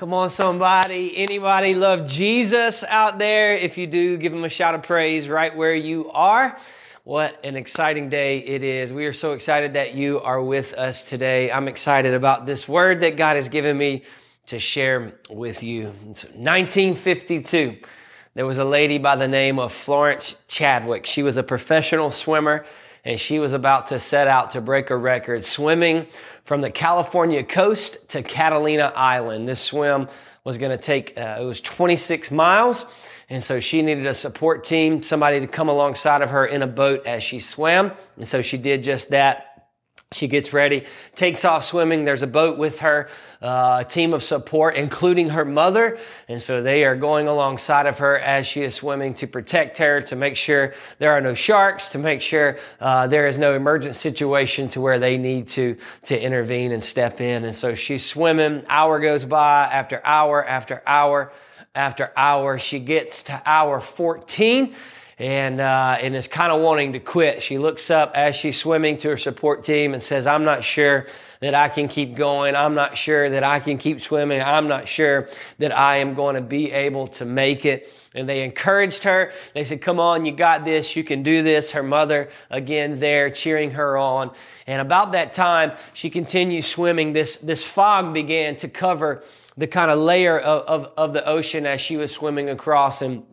Come on, somebody. Anybody love Jesus out there? If you do, give him a shout of praise right where you are. What an exciting day it is. We are so excited that you are with us today. I'm excited about this word that God has given me to share with you. It's 1952. There was a lady by the name of Florence Chadwick. She was a professional swimmer and she was about to set out to break a record swimming from the California coast to Catalina Island. This swim was going to take, uh, it was 26 miles. And so she needed a support team, somebody to come alongside of her in a boat as she swam. And so she did just that. She gets ready, takes off swimming. There's a boat with her, uh, a team of support, including her mother. And so they are going alongside of her as she is swimming to protect her, to make sure there are no sharks, to make sure uh, there is no emergent situation to where they need to, to intervene and step in. And so she's swimming. Hour goes by after hour after hour after hour. She gets to hour 14 and uh, and is kind of wanting to quit. She looks up as she's swimming to her support team and says, "I'm not sure that I can keep going. I'm not sure that I can keep swimming. I'm not sure that I am going to be able to make it." And they encouraged her. They said, "Come on, you got this. You can do this." Her mother again there cheering her on. And about that time, she continues swimming. This this fog began to cover the kind of layer of, of, of the ocean as she was swimming across and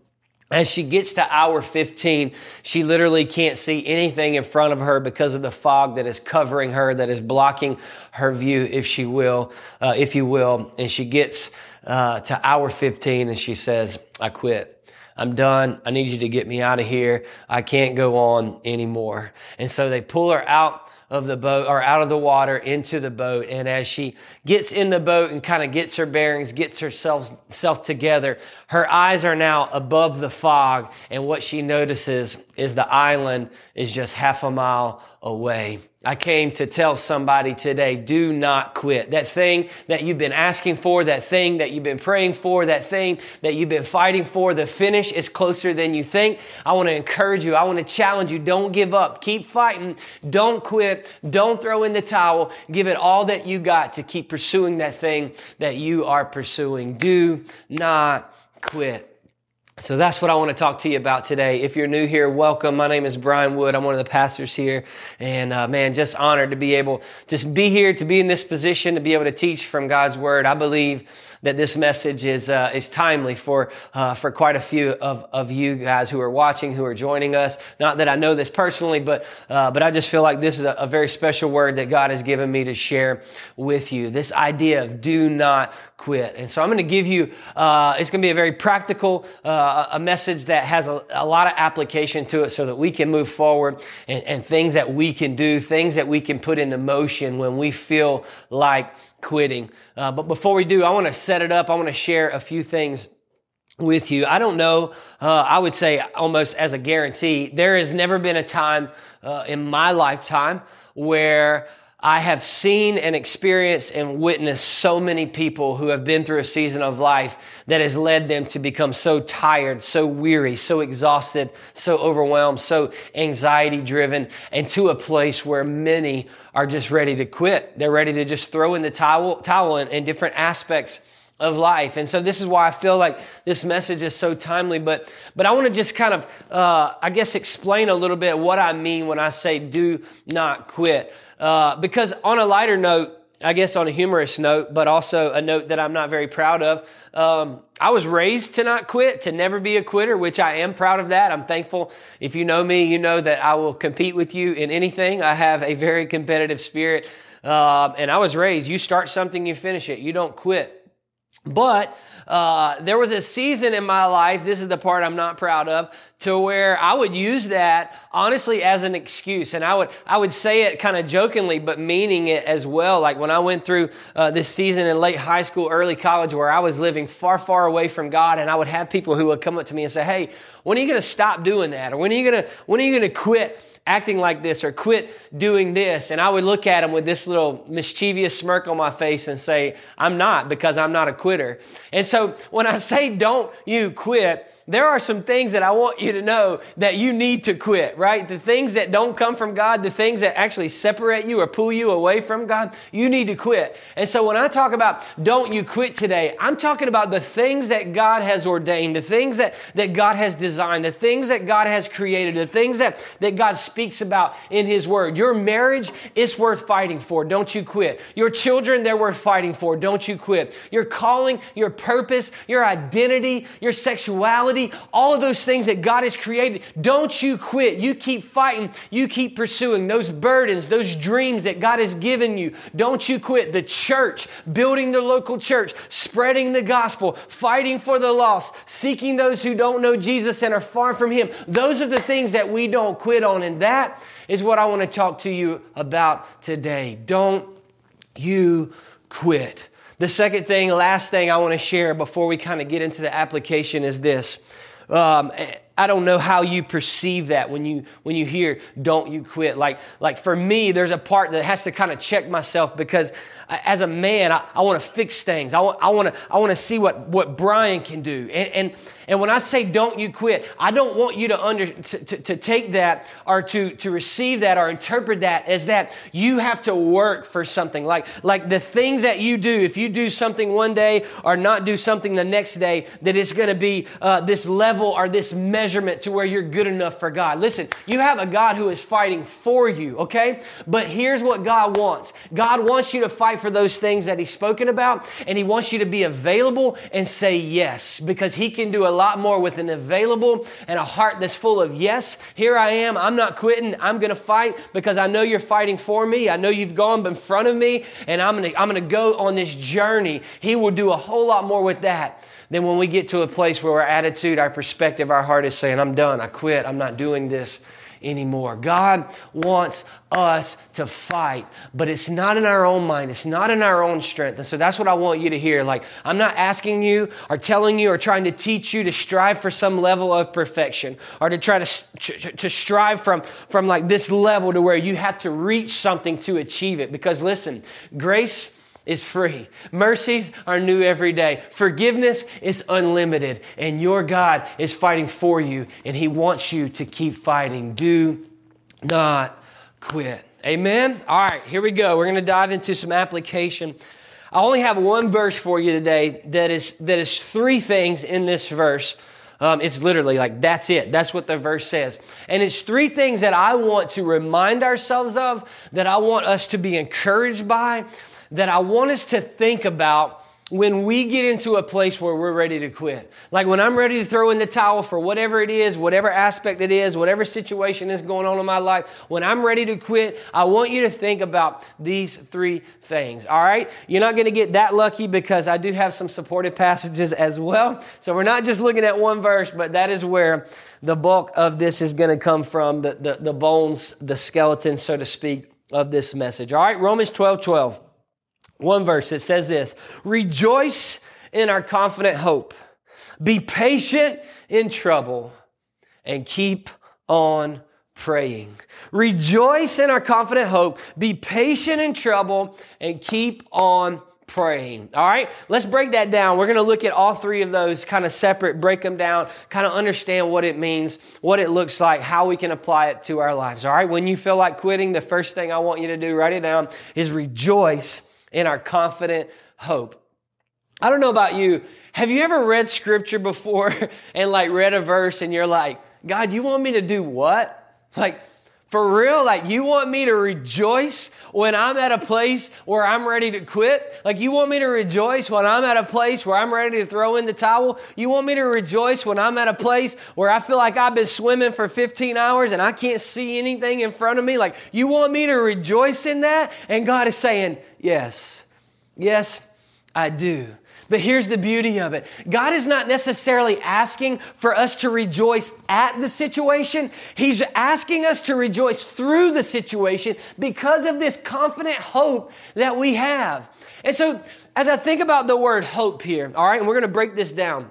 as she gets to hour 15, she literally can't see anything in front of her because of the fog that is covering her, that is blocking her view, if she will, uh, if you will. And she gets uh, to hour 15 and she says, I quit. I'm done. I need you to get me out of here. I can't go on anymore. And so they pull her out of the boat or out of the water into the boat. And as she gets in the boat and kind of gets her bearings, gets herself self together, her eyes are now above the fog. And what she notices is the island is just half a mile away. I came to tell somebody today, do not quit. That thing that you've been asking for, that thing that you've been praying for, that thing that you've been fighting for, the finish is closer than you think. I want to encourage you. I want to challenge you. Don't give up. Keep fighting. Don't quit. Don't throw in the towel. Give it all that you got to keep pursuing that thing that you are pursuing. Do not quit. So that's what I want to talk to you about today. If you're new here, welcome. My name is Brian Wood. I'm one of the pastors here. And uh, man, just honored to be able to be here, to be in this position, to be able to teach from God's Word. I believe that this message is uh, is timely for uh, for quite a few of, of you guys who are watching, who are joining us. Not that I know this personally, but uh, but I just feel like this is a, a, very special word that God has given me to share with you. This idea of do not quit. And so I'm going to give you. Uh, it's going to be a very practical uh, a message that has a, a, lot of application to it, so that we can move forward and, and things that we can do, things that we can put into motion when we feel like quitting. Uh, but before we do, I want to set it up. I want to share a few things with you. I don't know. Uh, I would say almost as a guarantee, there has never been a time uh, in my lifetime where I have seen and experienced and witnessed so many people who have been through a season of life that has led them to become so tired, so weary, so exhausted, so overwhelmed, so anxiety driven, and to a place where many are just ready to quit. They're ready to just throw in the towel, towel in, in different aspects of life. And so this is why I feel like this message is so timely. But, but I want to just kind of, uh, I guess, explain a little bit what I mean when I say do not quit. Uh, because on a lighter note, I guess on a humorous note, but also a note that I'm not very proud of. Um, I was raised to not quit, to never be a quitter, which I am proud of that. I'm thankful. If you know me, you know that I will compete with you in anything. I have a very competitive spirit. Uh, and I was raised, you start something, you finish it. You don't quit. But uh, there was a season in my life, this is the part I'm not proud of, to where I would use that honestly as an excuse. And I would, I would say it kind of jokingly, but meaning it as well. Like when I went through uh, this season in late high school, early college, where I was living far, far away from God, and I would have people who would come up to me and say, Hey, when are you going to stop doing that? Or when are you going to, when are you going to quit acting like this or quit doing this. And I would look at him with this little mischievous smirk on my face and say, I'm not because I'm not a quitter. And so when I say don't you quit, there are some things that I want you to know that you need to quit, right? The things that don't come from God, the things that actually separate you or pull you away from God, you need to quit. And so when I talk about don't you quit today, I'm talking about the things that God has ordained, the things that, that God has designed, the things that God has created, the things that, that God speaks about in His Word. Your marriage is worth fighting for. Don't you quit. Your children, they're worth fighting for. Don't you quit. Your calling, your purpose, your identity, your sexuality, all of those things that God has created. Don't you quit. You keep fighting. You keep pursuing those burdens, those dreams that God has given you. Don't you quit. The church, building the local church, spreading the gospel, fighting for the lost, seeking those who don't know Jesus and are far from Him. Those are the things that we don't quit on. And that is what I want to talk to you about today. Don't you quit. The second thing, last thing I want to share before we kind of get into the application is this. Um, I don't know how you perceive that when you when you hear "Don't you quit." Like like for me, there's a part that has to kind of check myself because as a man, I, I want to fix things. I want I want to I want to see what what Brian can do. And, and and when I say "Don't you quit," I don't want you to under to, to, to take that or to to receive that or interpret that as that you have to work for something. Like like the things that you do. If you do something one day or not do something the next day, that it's going to be uh, this level or this measurement to where you're good enough for God. Listen, you have a God who is fighting for you, okay? But here's what God wants God wants you to fight for those things that He's spoken about, and He wants you to be available and say yes, because He can do a lot more with an available and a heart that's full of yes. Here I am. I'm not quitting. I'm going to fight because I know you're fighting for me. I know you've gone in front of me, and I'm going to I'm going to go on this journey. He will do a whole lot more with that than when we get to a place where our attitude, our perspective, our heart is saying, I'm done, I quit, I'm not doing this anymore. God wants us to fight, but it's not in our own mind. It's not in our own strength. And so that's what I want you to hear. Like, I'm not asking you or telling you or trying to teach you to strive for some level of perfection or to try to, to strive from, from like this level to where you have to reach something to achieve it. Because listen, grace is free. Mercies are new every day. Forgiveness is unlimited. And your God is fighting for you, and He wants you to keep fighting. Do not quit. Amen? All right, here we go. We're going to dive into some application. I only have one verse for you today that is, that is three things in this verse. Um, it's literally like, that's it. That's what the verse says. And it's three things that I want to remind ourselves of, that I want us to be encouraged by, that I want us to think about when we get into a place where we're ready to quit. Like when I'm ready to throw in the towel for whatever it is, whatever aspect it is, whatever situation is going on in my life, when I'm ready to quit, I want you to think about these three things. All right? You're not going to get that lucky because I do have some supportive passages as well. So we're not just looking at one verse, but that is where the bulk of this is going to come from the, the, the bones, the skeleton, so to speak, of this message. All right? Romans 12 12. One verse, it says this Rejoice in our confident hope, be patient in trouble, and keep on praying. Rejoice in our confident hope, be patient in trouble, and keep on praying. All right, let's break that down. We're going to look at all three of those kind of separate, break them down, kind of understand what it means, what it looks like, how we can apply it to our lives. All right, when you feel like quitting, the first thing I want you to do, write it down, is rejoice in our confident hope. I don't know about you. Have you ever read scripture before and like read a verse and you're like, God, you want me to do what? Like, for real? Like, you want me to rejoice when I'm at a place where I'm ready to quit? Like, you want me to rejoice when I'm at a place where I'm ready to throw in the towel? You want me to rejoice when I'm at a place where I feel like I've been swimming for 15 hours and I can't see anything in front of me? Like, you want me to rejoice in that? And God is saying, Yes, yes, I do. But here's the beauty of it God is not necessarily asking for us to rejoice at the situation, He's asking us to rejoice through the situation because of this confident hope that we have. And so, as I think about the word hope here, all right, and we're going to break this down.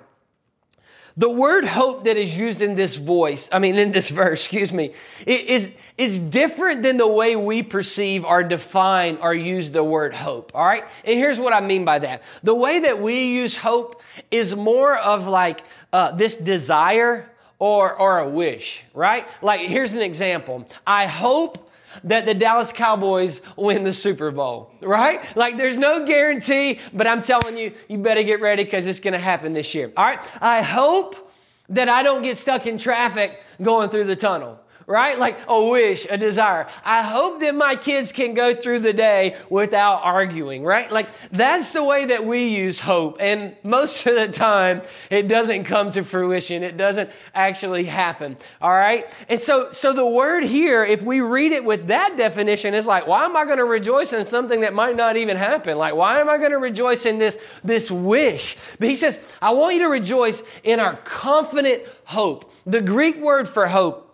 The word hope that is used in this voice, I mean, in this verse, excuse me, is, is different than the way we perceive or define or use the word hope. All right. And here's what I mean by that. The way that we use hope is more of like uh, this desire or, or a wish, right? Like, here's an example. I hope that the Dallas Cowboys win the Super Bowl, right? Like there's no guarantee, but I'm telling you, you better get ready because it's going to happen this year. All right. I hope that I don't get stuck in traffic going through the tunnle right? Like a wish, a desire. I hope that my kids can go through the day without arguing, right? Like that's the way that we use hope. And most of the time, it doesn't come to fruition. It doesn't actually happen, all right? And so, so the word here, if we read it with that definition, is like, why am I going to rejoice in something that might not even happen? Like, why am I going to rejoice in this, this wish? But he says, I want you to rejoice in our confident hope. The Greek word for hope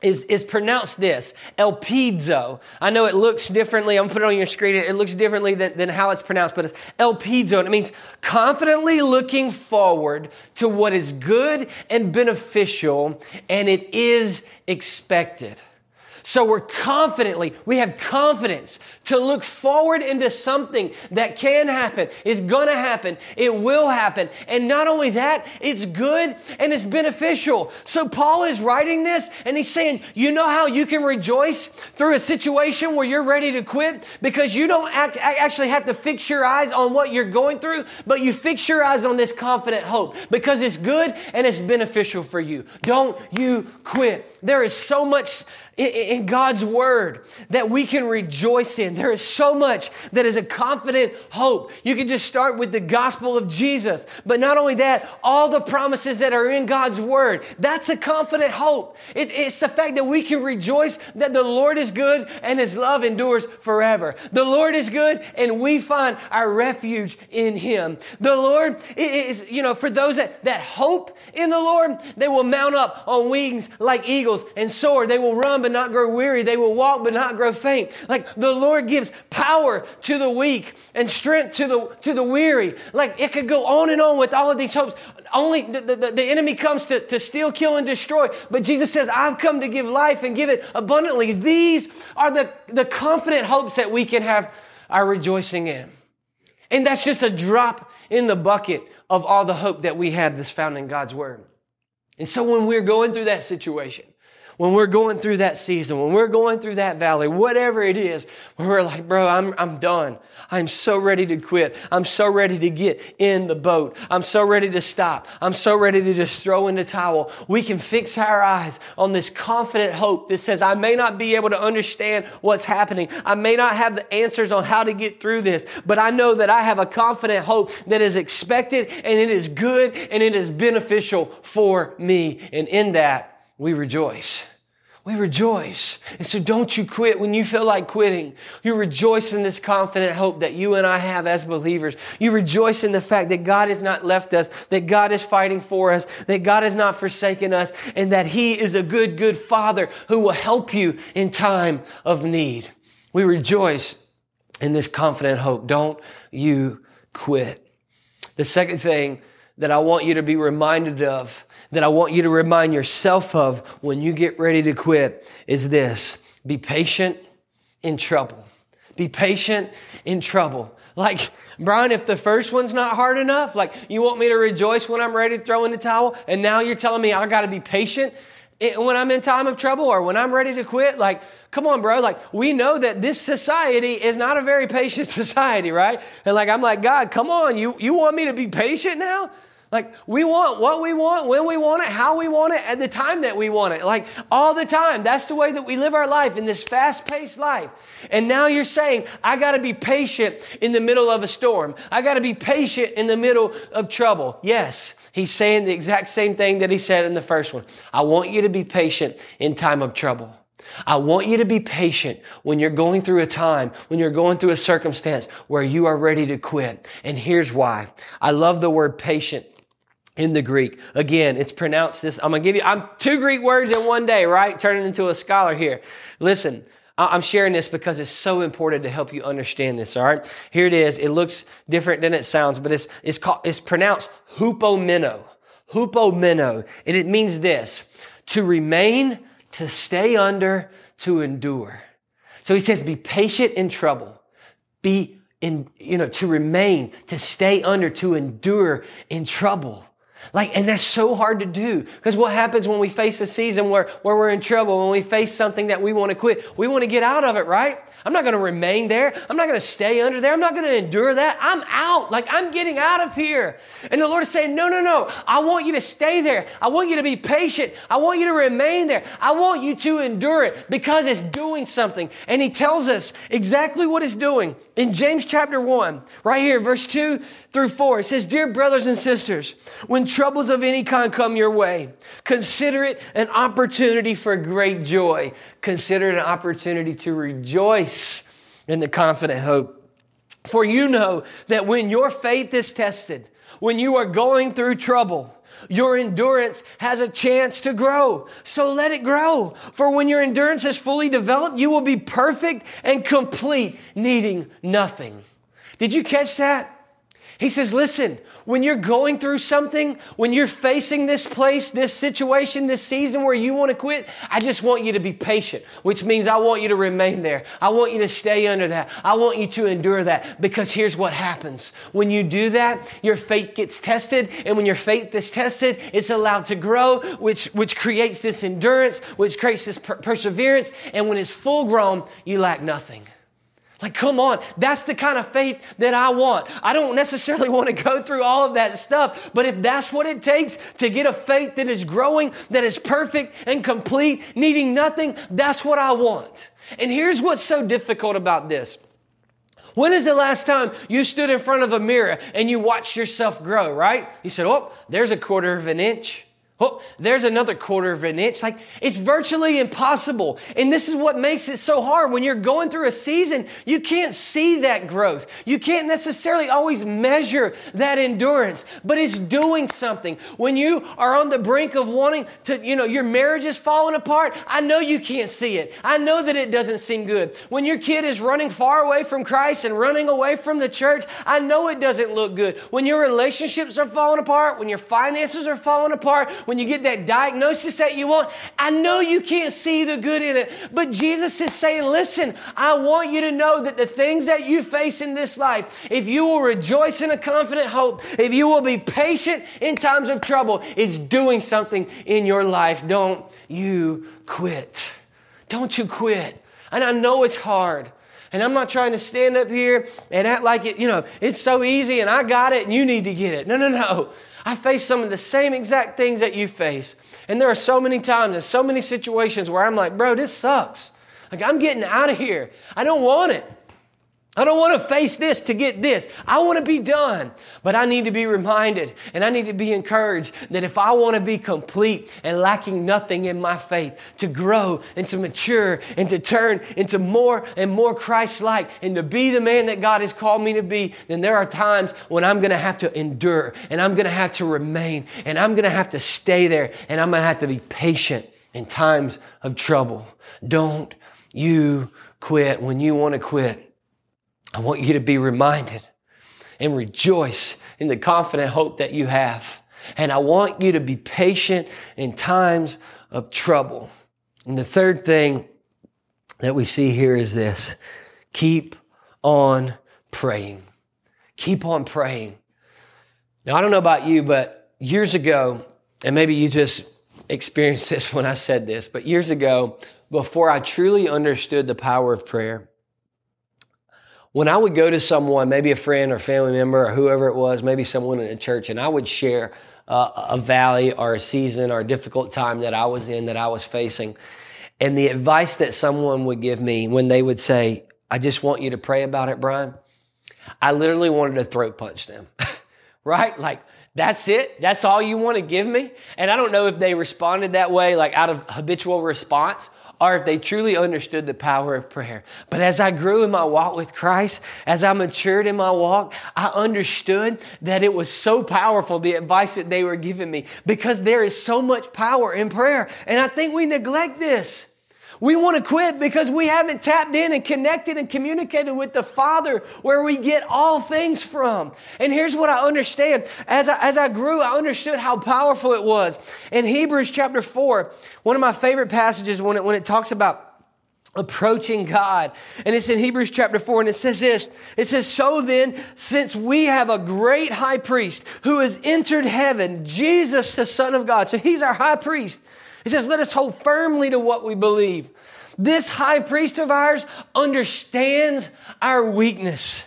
is, is pronounced this, elpizo. I know it looks differently. I'm putting it on your screen. It looks differently than, than how it's pronounced, but it's elpizo. And it means confidently looking forward to what is good and beneficial, and it is expected. So we're confidently, we have confidence to look forward into something that can happen, is gonna happen, it will happen. And not only that, it's good and it's beneficial. So Paul is writing this and he's saying, you know how you can rejoice through a situation where you're ready to quit? Because you don't act, actually have to fix your eyes on what you're going through, but you fix your eyes on this confident hope because it's good and it's beneficial for you. Don't you quit. There is so much in God's word that we can rejoice in. There is so much that is a confident hope. You can just start with the gospel of Jesus. But not only that, all the promises that are in God's word. That's a confident hope. It, it's the fact that we can rejoice that the Lord is good and his love endures forever. The Lord is good and we find our refuge in him. The Lord is, you know, for those that, that hope in the Lord, they will mount up on wings like eagles and soar. They will run, but not grow weary. They will walk but not grow faint. Like the Lord gives power to the weak and strength to the, to the weary. Like it could go on and on with all of these hopes. Only the, the, the enemy comes to, to steal, kill, and destroy. But Jesus says, I've come to give life and give it abundantly. These are the, the confident hopes that we can have our rejoicing in. And that's just a drop in the bucket of all the hope that we have that's found in God's Word. And so when we're going through that situation, when we're going through that season, when we're going through that valley, whatever it is, where we're like, bro, I'm, I'm done. I'm so ready to quit. I'm so ready to get in the boat. I'm so ready to stop. I'm so ready to just throw in the towel. We can fix our eyes on this confident hope that says, I may not be able to understand what's happening. I may not have the answers on how to get through this, but I know that I have a confident hope that is expected and it is good and it is beneficial for me. And in that, we rejoice. We rejoice. And so don't you quit when you feel like quitting. You rejoice in this confident hope that you and I have as believers. You rejoice in the fact that God has not left us, that God is fighting for us, that God has not forsaken us, and that He is a good, good Father who will help you in time of need. We rejoice in this confident hope. Don't you quit. The second thing that I want you to be reminded of that I want you to remind yourself of when you get ready to quit is this. Be patient in trouble. Be patient in trouble. Like, Brian, if the first one's not hard enough, like you want me to rejoice when I'm ready to throw in the towel, and now you're telling me I got to be patient when I'm in time of trouble or when I'm ready to quit, like, come on, bro. Like, we know that this society is not a very patient society, right? And like, I'm like, God, come on, you, you want me to be patient now? Like, we want what we want, when we want it, how we want it, at the time that we want it. Like, all the time. That's the way that we live our life in this fast paced life. And now you're saying, I gotta be patient in the middle of a storm. I gotta be patient in the middle of trouble. Yes. He's saying the exact same thing that he said in the first one. I want you to be patient in time of trouble. I want you to be patient when you're going through a time, when you're going through a circumstance where you are ready to quit. And here's why. I love the word patient in the Greek. Again, it's pronounced this. I'm going to give you, I'm two Greek words in one day, right? Turning into a scholar here. Listen, I'm sharing this because it's so important to help you understand this, all right? Here it is. It looks different than it sounds, but it's, it's called, it's pronounced hupomeno. hupomeno, and it means this, to remain, to stay under, to endure. So he says, be patient in trouble. Be in, you know, to remain, to stay under, to endure in trouble. Like, and that's so hard to do. Because what happens when we face a season where, where we're in trouble, when we face something that we want to quit? We want to get out of it, right? I'm not going to remain there. I'm not going to stay under there. I'm not going to endure that. I'm out. Like, I'm getting out of here. And the Lord is saying, no, no, no. I want you to stay there. I want you to be patient. I want you to remain there. I want you to endure it because it's doing something. And He tells us exactly what it's doing. In James chapter 1, right here, verse 2 through 4, it says, Dear brothers and sisters, when troubles of any kind come your way, consider it an opportunity for great joy. Consider it an opportunity to rejoice in the confident hope. For you know that when your faith is tested, when you are going through trouble, your endurance has a chance to grow. So let it grow. For when your endurance is fully developed, you will be perfect and complete, needing nothing. Did you catch that? He says, listen, when you're going through something, when you're facing this place, this situation, this season where you want to quit, I just want you to be patient, which means I want you to remain there. I want you to stay under that. I want you to endure that because here's what happens. When you do that, your faith gets tested. And when your faith is tested, it's allowed to grow, which, which creates this endurance, which creates this per- perseverance. And when it's full grown, you lack nothing. Like, come on. That's the kind of faith that I want. I don't necessarily want to go through all of that stuff, but if that's what it takes to get a faith that is growing, that is perfect and complete, needing nothing, that's what I want. And here's what's so difficult about this. When is the last time you stood in front of a mirror and you watched yourself grow, right? You said, oh, there's a quarter of an inch. Oh, there's another quarter of an inch. Like, it's virtually impossible. And this is what makes it so hard. When you're going through a season, you can't see that growth. You can't necessarily always measure that endurance, but it's doing something. When you are on the brink of wanting to, you know, your marriage is falling apart, I know you can't see it. I know that it doesn't seem good. When your kid is running far away from Christ and running away from the church, I know it doesn't look good. When your relationships are falling apart, when your finances are falling apart, when you get that diagnosis that you want, I know you can't see the good in it, but Jesus is saying, listen, I want you to know that the things that you face in this life, if you will rejoice in a confident hope, if you will be patient in times of trouble, it's doing something in your life. Don't you quit. Don't you quit. And I know it's hard. And I'm not trying to stand up here and act like it, you know, it's so easy and I got it and you need to get it. No, no, no. I face some of the same exact things that you face. And there are so many times and so many situations where I'm like, bro, this sucks. Like, I'm getting out of here. I don't want it. I don't want to face this to get this. I want to be done. But I need to be reminded and I need to be encouraged that if I want to be complete and lacking nothing in my faith, to grow and to mature and to turn into more and more Christ like and to be the man that God has called me to be, then there are times when I'm going to have to endure and I'm going to have to remain and I'm going to have to stay there and I'm going to have to be patient in times of trouble. Don't you quit when you want to quit. I want you to be reminded and rejoice in the confident hope that you have. And I want you to be patient in times of trouble. And the third thing that we see here is this keep on praying. Keep on praying. Now, I don't know about you, but years ago, and maybe you just experienced this when I said this, but years ago, before I truly understood the power of prayer, when I would go to someone, maybe a friend or family member or whoever it was, maybe someone in a church, and I would share uh, a valley or a season or a difficult time that I was in, that I was facing. And the advice that someone would give me when they would say, I just want you to pray about it, Brian, I literally wanted to throat punch them, right? Like, that's it. That's all you want to give me. And I don't know if they responded that way, like out of habitual response, or if they truly understood the power of prayer. But as I grew in my walk with Christ, as I matured in my walk, I understood that it was so powerful, the advice that they were giving me, because there is so much power in prayer. And I think we neglect this. We want to quit because we haven't tapped in and connected and communicated with the Father where we get all things from. And here's what I understand. As I, as I grew, I understood how powerful it was. In Hebrews chapter 4, one of my favorite passages when it, when it talks about approaching God. And it's in Hebrews chapter 4, and it says this It says, So then, since we have a great high priest who has entered heaven, Jesus, the Son of God, so he's our high priest. He says, Let us hold firmly to what we believe. This high priest of ours understands our weakness.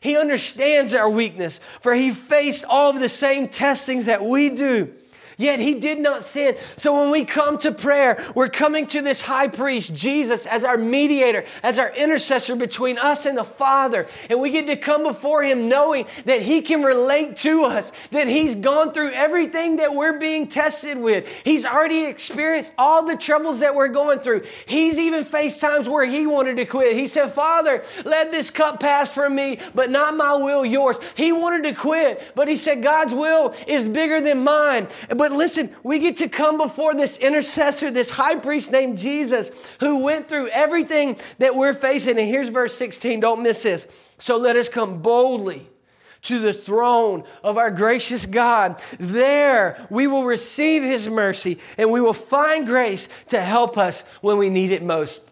He understands our weakness, for he faced all of the same testings that we do. Yet he did not sin. So when we come to prayer, we're coming to this high priest, Jesus, as our mediator, as our intercessor between us and the Father. And we get to come before him knowing that he can relate to us, that he's gone through everything that we're being tested with. He's already experienced all the troubles that we're going through. He's even faced times where he wanted to quit. He said, Father, let this cup pass from me, but not my will, yours. He wanted to quit, but he said, God's will is bigger than mine. But but listen, we get to come before this intercessor, this high priest named Jesus, who went through everything that we're facing. And here's verse 16. Don't miss this. So let us come boldly to the throne of our gracious God. There we will receive his mercy and we will find grace to help us when we need it most.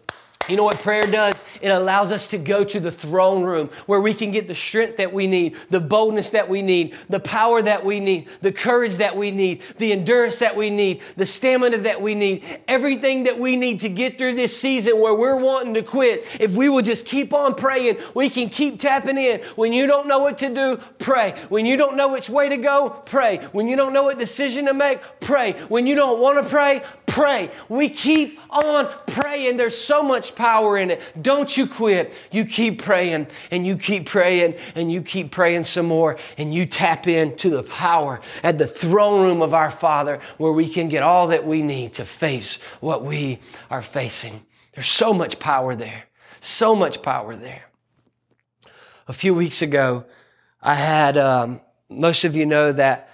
You know what prayer does? It allows us to go to the throne room where we can get the strength that we need, the boldness that we need, the power that we need, the courage that we need, the endurance that we need, the stamina that we need, everything that we need to get through this season where we're wanting to quit. If we will just keep on praying, we can keep tapping in. When you don't know what to do, pray. When you don't know which way to go, pray. When you don't know what decision to make, pray. When you don't want to pray, pray. We keep on praying. There's so much power in it. Don't you quit. You keep praying and you keep praying and you keep praying some more and you tap into the power at the throne room of our Father where we can get all that we need to face what we are facing. There's so much power there. So much power there. A few weeks ago, I had, um, most of you know that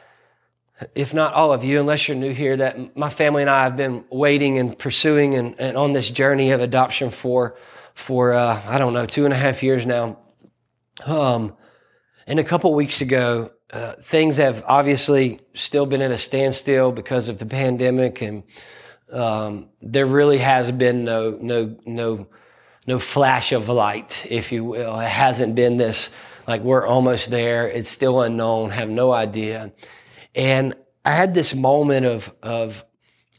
if not all of you, unless you're new here, that my family and I have been waiting and pursuing and, and on this journey of adoption for, for uh, I don't know, two and a half years now. Um, and a couple weeks ago, uh, things have obviously still been at a standstill because of the pandemic, and um, there really has been no no no no flash of light, if you will. It hasn't been this like we're almost there. It's still unknown. Have no idea. And I had this moment of, of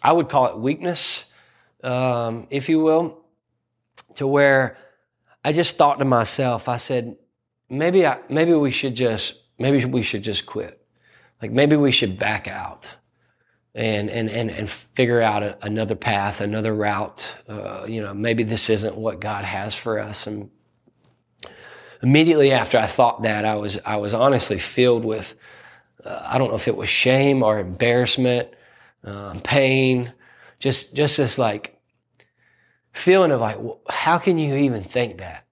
I would call it weakness, um, if you will, to where I just thought to myself, I said, maybe I, maybe we should just, maybe we should just quit. Like maybe we should back out and, and, and, and figure out a, another path, another route. Uh, you know, maybe this isn't what God has for us. And immediately after I thought that, I was, I was honestly filled with, uh, I don't know if it was shame or embarrassment, uh, pain, just just this like feeling of like, how can you even think that?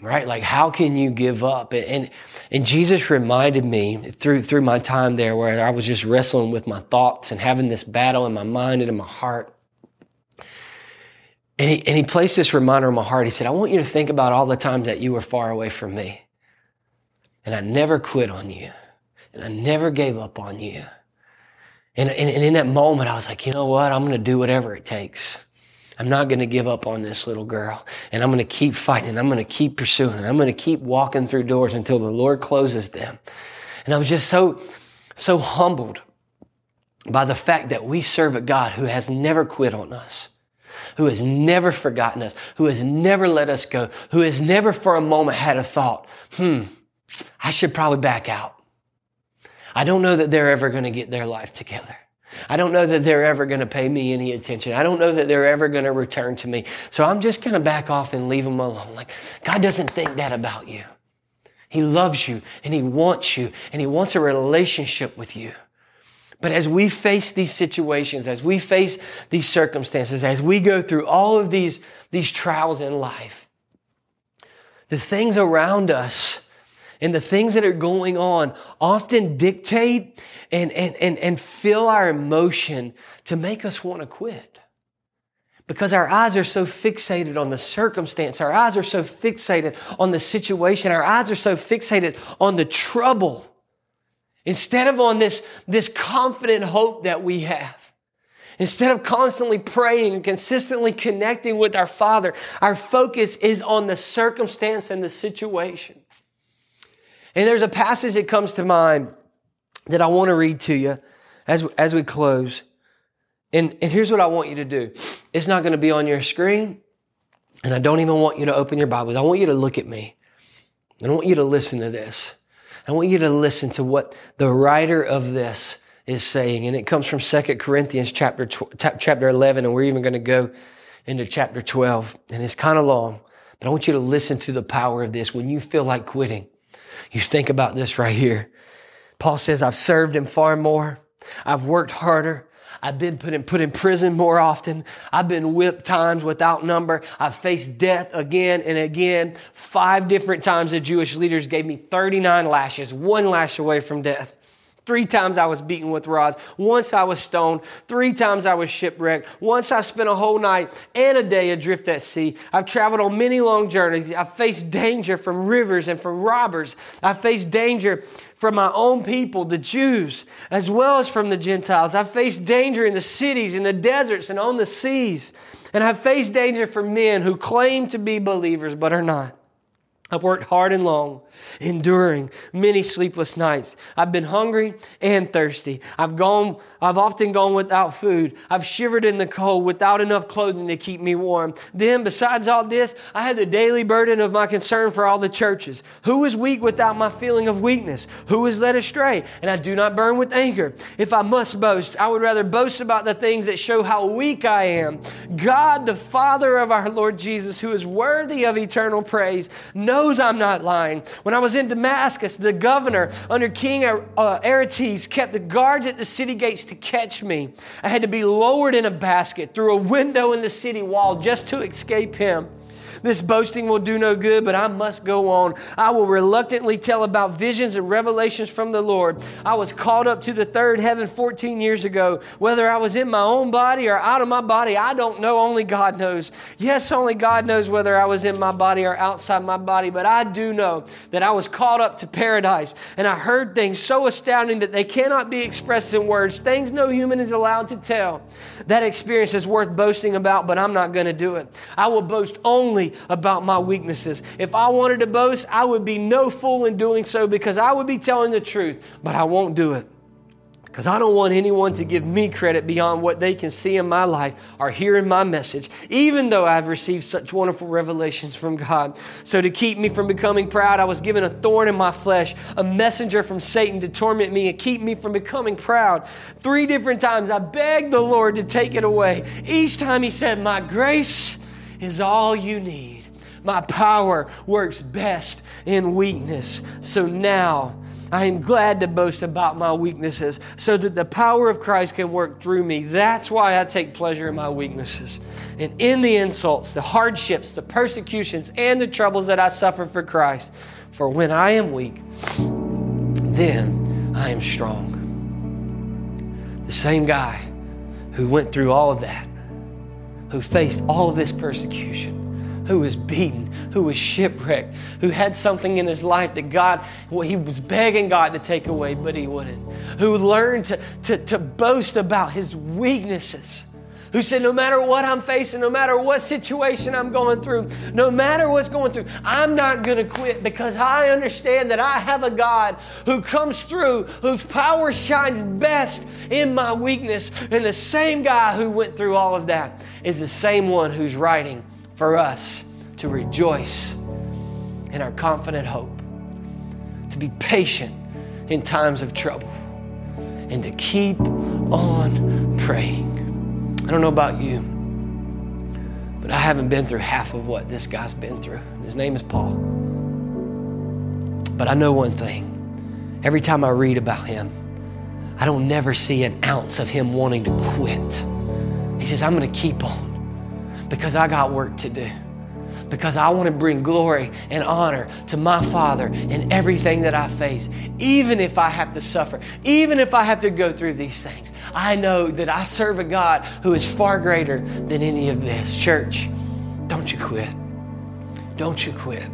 Right? Like, how can you give up? And, and, and Jesus reminded me through, through my time there where I was just wrestling with my thoughts and having this battle in my mind and in my heart. And he, and he placed this reminder in my heart. He said, I want you to think about all the times that you were far away from me. And I never quit on you and I never gave up on you. And, and, and in that moment, I was like, you know what? I'm going to do whatever it takes. I'm not going to give up on this little girl. And I'm going to keep fighting. I'm going to keep pursuing. I'm going to keep walking through doors until the Lord closes them. And I was just so, so humbled by the fact that we serve a God who has never quit on us, who has never forgotten us, who has never let us go, who has never for a moment had a thought, hmm, I should probably back out. I don't know that they're ever going to get their life together. I don't know that they're ever going to pay me any attention. I don't know that they're ever going to return to me. So I'm just going to back off and leave them alone. Like, God doesn't think that about you. He loves you and He wants you and He wants a relationship with you. But as we face these situations, as we face these circumstances, as we go through all of these, these trials in life, the things around us and the things that are going on often dictate and, and, and, and fill our emotion to make us want to quit. because our eyes are so fixated on the circumstance. Our eyes are so fixated on the situation. Our eyes are so fixated on the trouble instead of on this, this confident hope that we have. Instead of constantly praying and consistently connecting with our Father, our focus is on the circumstance and the situation. And there's a passage that comes to mind that I want to read to you as, as we close. And, and here's what I want you to do. It's not going to be on your screen. And I don't even want you to open your Bibles. I want you to look at me. I want you to listen to this. I want you to listen to what the writer of this is saying. And it comes from Second Corinthians chapter, chapter 11. And we're even going to go into chapter 12. And it's kind of long, but I want you to listen to the power of this. When you feel like quitting, you think about this right here. Paul says, I've served him far more. I've worked harder. I've been put in, put in prison more often. I've been whipped times without number. I've faced death again and again. Five different times the Jewish leaders gave me 39 lashes, one lash away from death. Three times I was beaten with rods. Once I was stoned. Three times I was shipwrecked. Once I spent a whole night and a day adrift at sea. I've traveled on many long journeys. I've faced danger from rivers and from robbers. I've faced danger from my own people, the Jews, as well as from the Gentiles. I've faced danger in the cities, in the deserts, and on the seas. And I've faced danger from men who claim to be believers but are not. I've worked hard and long, enduring many sleepless nights. I've been hungry and thirsty. I've gone, I've often gone without food. I've shivered in the cold without enough clothing to keep me warm. Then, besides all this, I had the daily burden of my concern for all the churches. Who is weak without my feeling of weakness? Who is led astray? And I do not burn with anger. If I must boast, I would rather boast about the things that show how weak I am. God, the Father of our Lord Jesus, who is worthy of eternal praise, knows knows I'm not lying. When I was in Damascus, the governor under King er, uh, Aretas kept the guards at the city gates to catch me. I had to be lowered in a basket through a window in the city wall just to escape him. This boasting will do no good, but I must go on. I will reluctantly tell about visions and revelations from the Lord. I was called up to the third heaven 14 years ago. Whether I was in my own body or out of my body, I don't know. Only God knows. Yes, only God knows whether I was in my body or outside my body, but I do know that I was called up to paradise and I heard things so astounding that they cannot be expressed in words, things no human is allowed to tell. That experience is worth boasting about, but I'm not going to do it. I will boast only about my weaknesses. If I wanted to boast, I would be no fool in doing so because I would be telling the truth, but I won't do it. Because I don't want anyone to give me credit beyond what they can see in my life or hear in my message, even though I've received such wonderful revelations from God. So, to keep me from becoming proud, I was given a thorn in my flesh, a messenger from Satan to torment me and keep me from becoming proud. Three different times I begged the Lord to take it away. Each time He said, My grace is all you need. My power works best in weakness. So now I am glad to boast about my weaknesses so that the power of Christ can work through me. That's why I take pleasure in my weaknesses and in the insults, the hardships, the persecutions, and the troubles that I suffer for Christ. For when I am weak, then I am strong. The same guy who went through all of that who faced all of this persecution, who was beaten, who was shipwrecked, who had something in his life that God, well, he was begging God to take away, but he wouldn't, who learned to, to, to boast about his weaknesses who said, No matter what I'm facing, no matter what situation I'm going through, no matter what's going through, I'm not going to quit because I understand that I have a God who comes through, whose power shines best in my weakness. And the same guy who went through all of that is the same one who's writing for us to rejoice in our confident hope, to be patient in times of trouble, and to keep on praying. I don't know about you, but I haven't been through half of what this guy's been through. His name is Paul. But I know one thing every time I read about him, I don't never see an ounce of him wanting to quit. He says, I'm going to keep on because I got work to do because I want to bring glory and honor to my Father in everything that I face. Even if I have to suffer, even if I have to go through these things, I know that I serve a God who is far greater than any of this. Church, don't you quit. Don't you quit.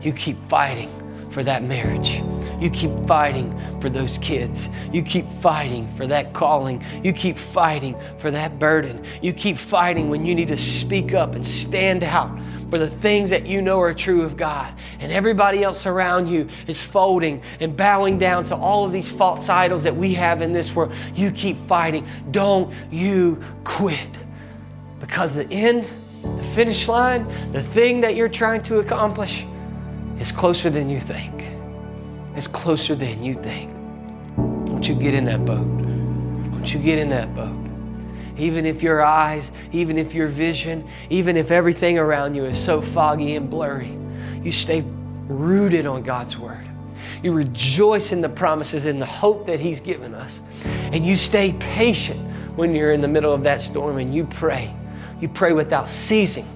You keep fighting for that marriage. You keep fighting for those kids. You keep fighting for that calling. You keep fighting for that burden. You keep fighting when you need to speak up and stand out for the things that you know are true of God. And everybody else around you is folding and bowing down to all of these false idols that we have in this world. You keep fighting. Don't you quit. Because the end, the finish line, the thing that you're trying to accomplish, is closer than you think. It's closer than you think. Don't you get in that boat. Don't you get in that boat. Even if your eyes, even if your vision, even if everything around you is so foggy and blurry, you stay rooted on God's Word. You rejoice in the promises and the hope that He's given us. And you stay patient when you're in the middle of that storm and you pray. You pray without ceasing,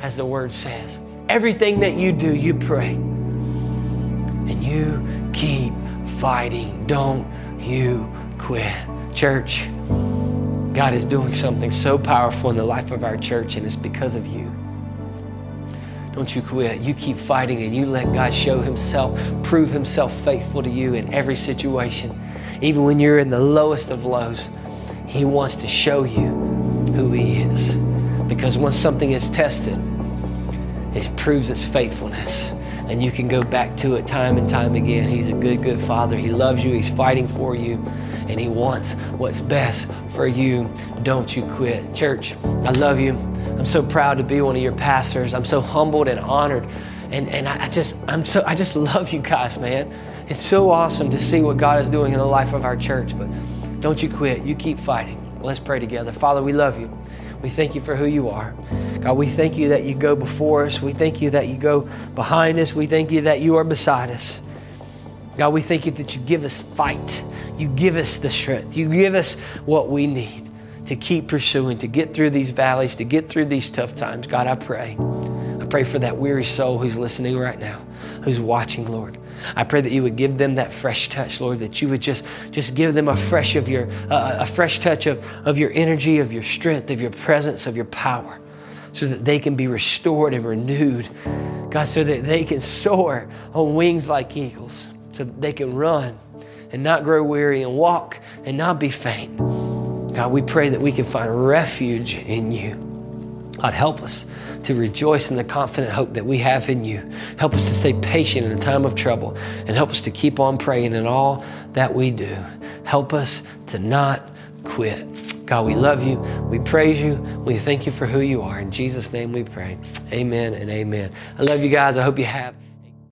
as the Word says. Everything that you do, you pray. And you keep fighting. Don't you quit. Church, God is doing something so powerful in the life of our church, and it's because of you. Don't you quit. You keep fighting and you let God show Himself, prove Himself faithful to you in every situation. Even when you're in the lowest of lows, He wants to show you who He is. Because once something is tested, it proves its faithfulness. And you can go back to it time and time again. He's a good, good father. He loves you, He's fighting for you, and He wants what's best for you. Don't you quit. Church, I love you. I'm so proud to be one of your pastors. I'm so humbled and honored. And, and I just I'm so I just love you guys, man. It's so awesome to see what God is doing in the life of our church. But don't you quit. You keep fighting. Let's pray together. Father, we love you. We thank you for who you are. God, we thank you that you go before us. We thank you that you go behind us. We thank you that you are beside us. God, we thank you that you give us fight. You give us the strength. You give us what we need to keep pursuing, to get through these valleys, to get through these tough times. God, I pray. I pray for that weary soul who's listening right now, who's watching, Lord. I pray that you would give them that fresh touch, Lord, that you would just, just give them a fresh of your, uh, a fresh touch of, of your energy, of your strength, of your presence, of your power, so that they can be restored and renewed. God, so that they can soar on wings like eagles, so that they can run and not grow weary and walk and not be faint. God, we pray that we can find refuge in you. God, help us to rejoice in the confident hope that we have in you. Help us to stay patient in a time of trouble and help us to keep on praying in all that we do. Help us to not quit. God, we love you. We praise you. We thank you for who you are. In Jesus' name we pray. Amen and amen. I love you guys. I hope you have.